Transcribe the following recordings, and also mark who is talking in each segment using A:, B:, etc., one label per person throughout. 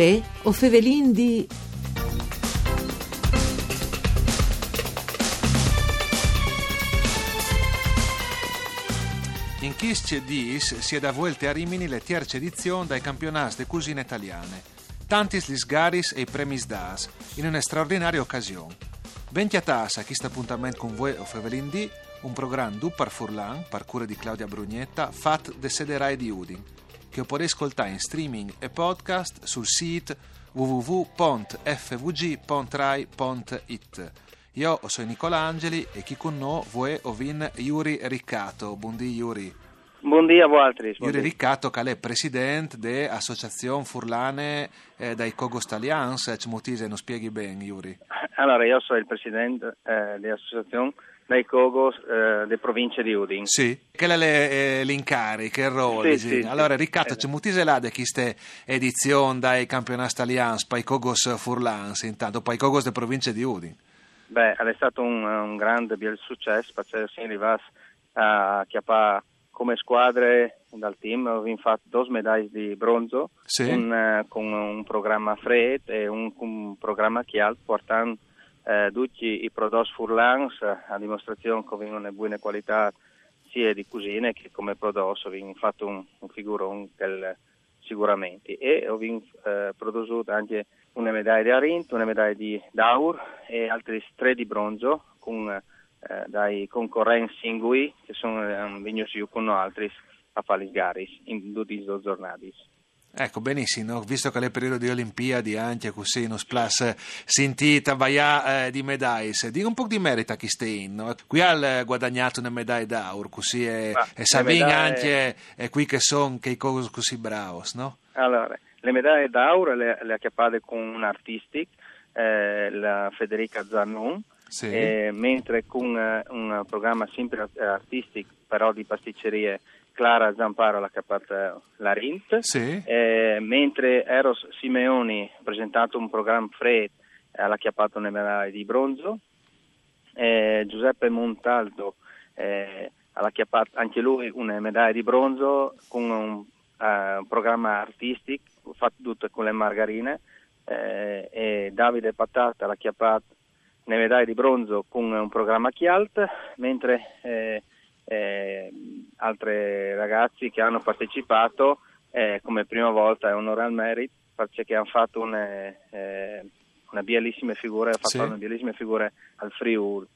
A: Uè, o fevelin di...
B: In Chis Dis si è da volte a Rimini le terze edizioni dai campionati de cucine italiane. Tantis gli sgaris e i premis das, in una straordinaria occasione. Venti a tassa a questo appuntamento con voi o Fevelin D, un programma du par Furlan, par cura di Claudia Brugnetta, fat de sederai di Udin, che potete ascoltare in streaming e podcast sul sito www.fvg.rai.it. Io sono Nicola Angeli e chi con noi vuoi ovin Yuri Riccato. Buondì Yuri.
C: Buondì a voi.
B: Yuri Riccato che è presidente dell'associazione Furlane eh, dai Cogos Alliance, ci mutise, non spieghi bene Yuri.
C: Allora, io sono il presidente eh, dell'associazione dai Cogos eh, delle province di Udin.
B: Sì, che è eh, l'incarico, il ruolo.
C: Sì, sì,
B: allora,
C: sì.
B: Riccardo, ci mutise là di queste edizioni dai campionati Alliance, poi Cogos Furlans, intanto, poi Cogos delle province di Udin.
C: Beh, è stato un, un grande bel successo perché si arriva a chiappare come squadre dal team, abbiamo fatto due medaglie di bronzo
B: Sì.
C: un, eh, con un programma fred e un, un programma chiaro portando eh, tutti i prodotti furlans a dimostrazione che vengono di buone qualità sia di cucine che come prodotti, abbiamo fatto un, un figurone del, sicuramente e abbiamo eh, prodotto anche una medaglia di argento, una medaglia di d'aur e altri tre di bronzo con eh, dai concorrenti singoli che sono eh, venuti con altri a fare le gare in tutti i due giornati.
B: Ecco, benissimo, visto che è il periodo di Olimpiadi anche così, non splas sentita vaia eh, di medaglie, dico un po' di merito a chi sta in, no? qui ha eh, guadagnato una medaglia d'oro, così e,
C: Ma
B: e Savin
C: medaglie-
B: anche è qui che sono che i cose così bravos, no?
C: Allora, le medaglie d'auro le, le ha chiappate con un artistic, eh, la Federica Zannon,
B: Sì.
C: eh, mentre con eh, un programma sempre eh, artistic, però di pasticcerie, Clara Zamparo l'ha chiappata la Rint.
B: Sì.
C: Eh, mentre Eros Simeoni ha presentato un programma fred, eh, l'ha chiappato una medaglia di bronzo. Eh, Giuseppe Montaldo eh, ha chiappato anche lui una medaglia di bronzo con un eh, programma artistico fatto tutto con le margarine. Eh, e Davide Patata l'ha chiappato una medaglia di bronzo con un programma Chialt, mentre eh, eh, altri ragazzi che hanno partecipato eh, come prima volta è onore al merit perché hanno fatto una, eh, una bellissima figura, ha fatto
B: Sì.
C: una bellissima figura al Friuli.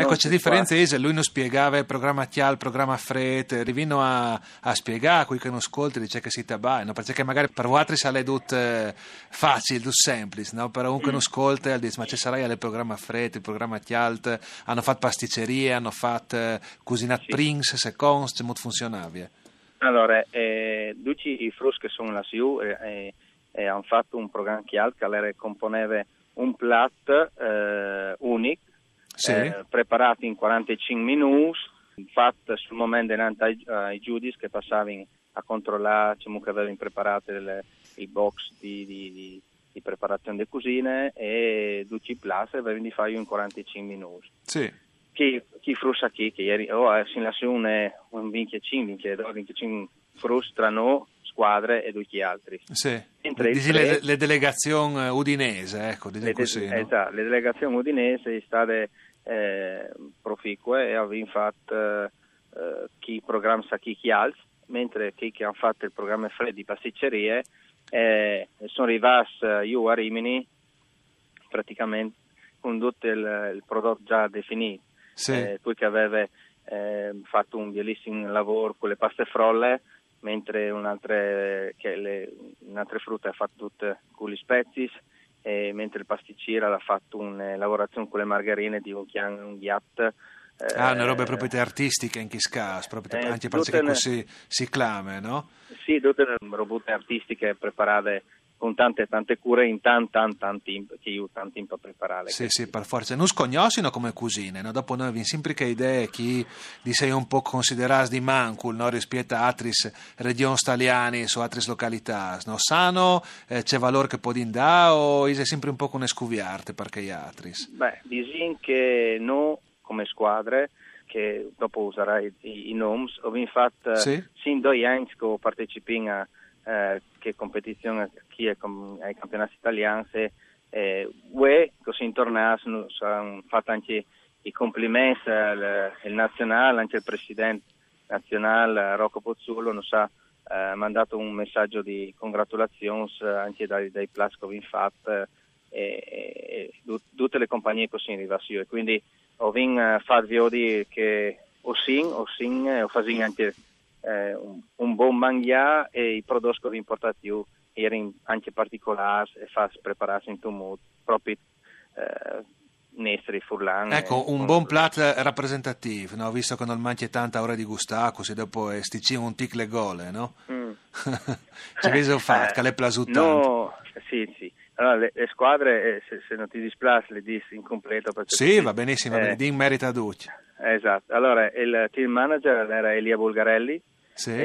B: Ecco, c'è differenza, Isa, lui non spiegava il programma Chial, il programma Fret, rivino a, a spiegare a qui che non ascolti, dice che si tabai, no? perché magari per voi altri sale tutto eh, facile, tutto semplice, no? per uno che non ascolta dice ma ci sarai il programma Fret, il programma Chialt, hanno fatto pasticcerie, hanno fatto eh, cucinat
C: Sì.
B: Prince, seconds, come funzionava?
C: Allora, eh, tutti i frus che sono lassù eh, eh, eh, hanno fatto un programma Chialt che allora componeva un piatto eh, unico
B: Sì.
C: eh, preparato in 45 minuti, fatto sul momento davanti ai, ai giudici che passavano a controllare diciamo, che avevano preparato il, il box di, di- di- di preparazione delle cucine e tutti i piatti avevano di fare in 45 minuti.
B: Sì.
C: Chi, chi frusta chi, che ieri, oh, eh, si lascia un, eh, un 25, 25, 25 frus tra noi, squadre e tutti gli altri.
B: Sì.
C: Mentre
B: Dici
C: tre-
B: le, le delegazioni eh, udinese, ecco,
C: le, de-
B: così. no?
C: esatto, le delegazioni udinesi sono state eh, proficue e abbiamo fatto eh, eh, chi programma sa chi chi altri, mentre chi che hanno fatto il programma freddo di pasticcerie eh, sono arrivati eh, io a Rimini praticamente con tutto il, il prodotto già definito.
B: Sì.
C: Eh, poi che aveva eh, fatto un bellissimo lavoro con le paste frolle, mentre un'altra, le, un'altra frutta ha fatto tutte con gli spezies, e mentre il pasticcere ha fatto una lavorazione con le margarine di un chian, un ghiat. eh,
B: Ah, una roba proprio artistica in Kiskas, proprio
C: Eh,
B: anche perché così si clama, no?
C: Sì, tutte le robute artistiche preparate con tante tante cure in tan tan tan tempo, che io tanto tempo a preparare.
B: Sì, sì, per forza. Non scognosino come cucine, no? Dopo noi abbiamo sempre che idee chi di sei un po' considerati di mancul, no? Rispetto a altre regioni italiane o altre località, no? Sano, eh, c'è valore che può dare o è sempre un po' con scuviarte perché gli altri?
C: Beh, disin che noi come squadre, che dopo userai i, i nomi, abbiamo fatto
B: Sì.
C: sin due anni che partecipiamo a eh, che competizione è com- ai campionati italiani eh, UE così intorno sono fatto anche i complimenti al, al nazionale anche il presidente nazionale Rocco Pozzullo non sa eh, mandato un messaggio di congratulazioni anche dai, dai Plascov infatti eh, e, e, tutte le compagnie così in Rivassio quindi ho vinto a farvi vedere che o sin o sin o fasin anche eh, un, buon mangiare e i prodotti che importati erano anche particolari e fa prepararsi in modo proprio eh, Nestri, Furlan.
B: Ecco, un buon plat rappresentativo, no? visto che non mangi tanta ora di gustare, così dopo sticci un tic le gole, no? Mm. Ci vedi fatto, le plasuto
C: No, sì, sì. Allora, le, le squadre, eh, se, se, non ti displace, le dis in completo.
B: Sì, va benissimo, eh, din merita duce.
C: Esatto. Allora, il team manager era Elia Bulgarelli,
B: sì.
C: il,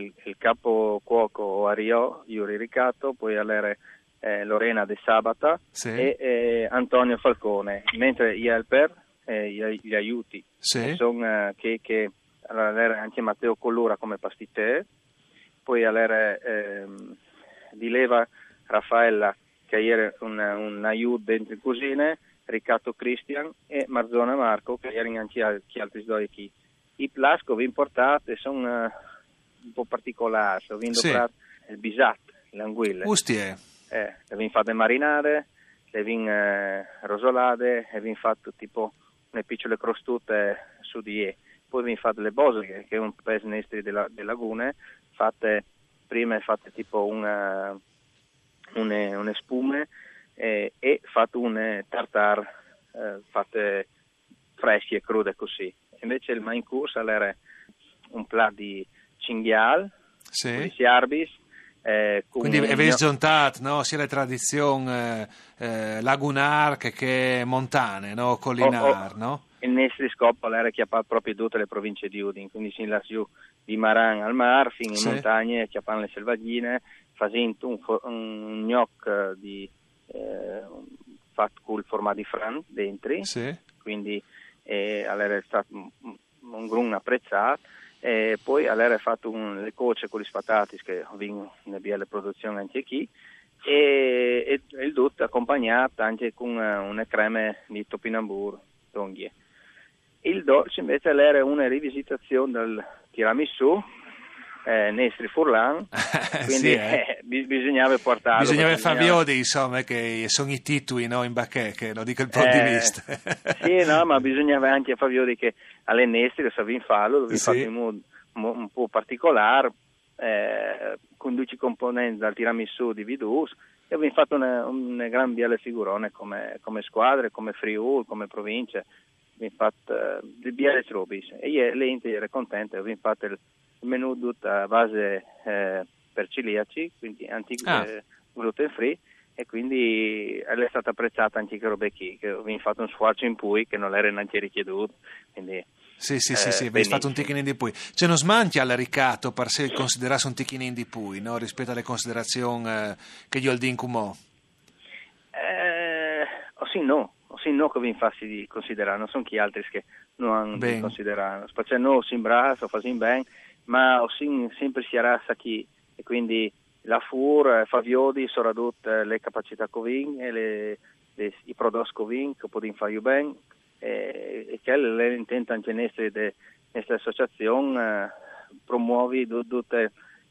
C: il, il, capo cuoco a Rio, Yuri Ricatto, poi era eh, Lorena De Sabata
B: sì.
C: e eh, Antonio Falcone, mentre gli helper, eh, gli, gli, aiuti,
B: sì.
C: sono che, che allora, era anche Matteo Collura come pastittè, poi era ehm, di leva Raffaella che era un, un aiuto dentro in cucina, Riccardo Cristian e Marzona Marco che erano anche altri due qui. I plascovi importati sono uh, un po' particolari, ho vinto sì. il bisat, l'anguille.
B: Ustie
C: eh, le abbiamo fatte marinare, le abbiamo eh, rosolate, e abbiamo fatto tipo le piccole crostute su di e. Poi abbiamo fatto le bosche, che è un pezzo nestri delle, lagune, fatte, prima fatte tipo una, une, une spume eh, e fatto un tartar eh, fatte fresche e crude così. Invece il main course era un plat di cinghial,
B: sì.
C: di arbis,
B: eh, Quindi avete giuntato no? sia le tradizioni eh, eh, lagunar che, che montane, no? collinar, oh, oh, no?
C: Il nostro scopo era chiappare proprio tutte le province di Udin, quindi si lassù di Maran al mar, fino in sì. montagne, chiappare le selvaggine, facendo un, un gnoc di eh, fatto col formato di fran dentro,
B: sì.
C: quindi eh, era stato un, un grun apprezzato e poi all'era fatto un, le cocce con gli spatati che vengono in belle produzioni anche qui e, e, e il tutto accompagnato anche con una, una crema di topinambur tonghie. Il dolce invece era una rivisitazione del tiramisù eh, Nestri Furlan, quindi sì, eh. Bisognava portarlo.
B: Bisognava Fabiodi, insomma, che sono i titoli no, in bacheche, lo dico il punto di
C: eh,
B: vista.
C: sì, no, ma bisognava anche Fabiodi che alle Nestri lo sapeva farlo, lo sì. in modo un po' particolare, eh, con 12 componenti dal tiramisù di Vidus, e abbiamo fatto una, una gran biale figurone come, come squadre, come Friuli, come province, abbiamo fatto uh, di biale robis e lei era contenta, abbiamo fatto il menù a base eh, celiaci, quindi antico ah. eh, gluten free e quindi è stata apprezzata anche che robe qui, che abbiamo fatto un sforzo in pui che non era neanche richieduto, quindi
B: sì, sì, sì, sì, eh, avete fatto un ticchino di pui. C'è uno smantia all'aricato per se considerasse un ticchino di pui, no? rispetto alle considerazioni eh, che gli Oldin cumò?
C: Eh, o sì, no, o sì, no che vi fassi di considerare, non sono chi altri che non hanno di considerare. Spacciano, no, si imbraccia, fa bene, ma ho sempre si arassa chi e quindi la FUR, eh, Faviodi, soprattutto le capacità Covin e le, le, i prodotti Covin che possono fare bene e, e che le intenta anche nelle associazione eh, promuovi tutti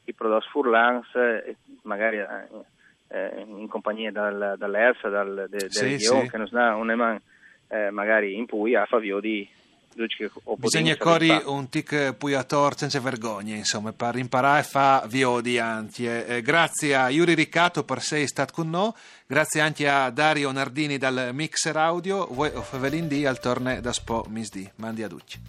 C: i prodotti Furlans eh, magari eh, in compagnia dal, dall'ERSA, dal, de,
B: sì,
C: sì. che non, sa, non è man, eh, magari in Puglia a Faviodi
B: Bisogna corri un tic puiator senza vergogna, insomma, per imparare a fare viodi anche. Eh, grazie a Yuri Riccato per essere stato con noi, grazie anche a Dario Nardini dal Mixer Audio, voi o Fevelin D al torne da Spo Misdi. Mandi a tutti.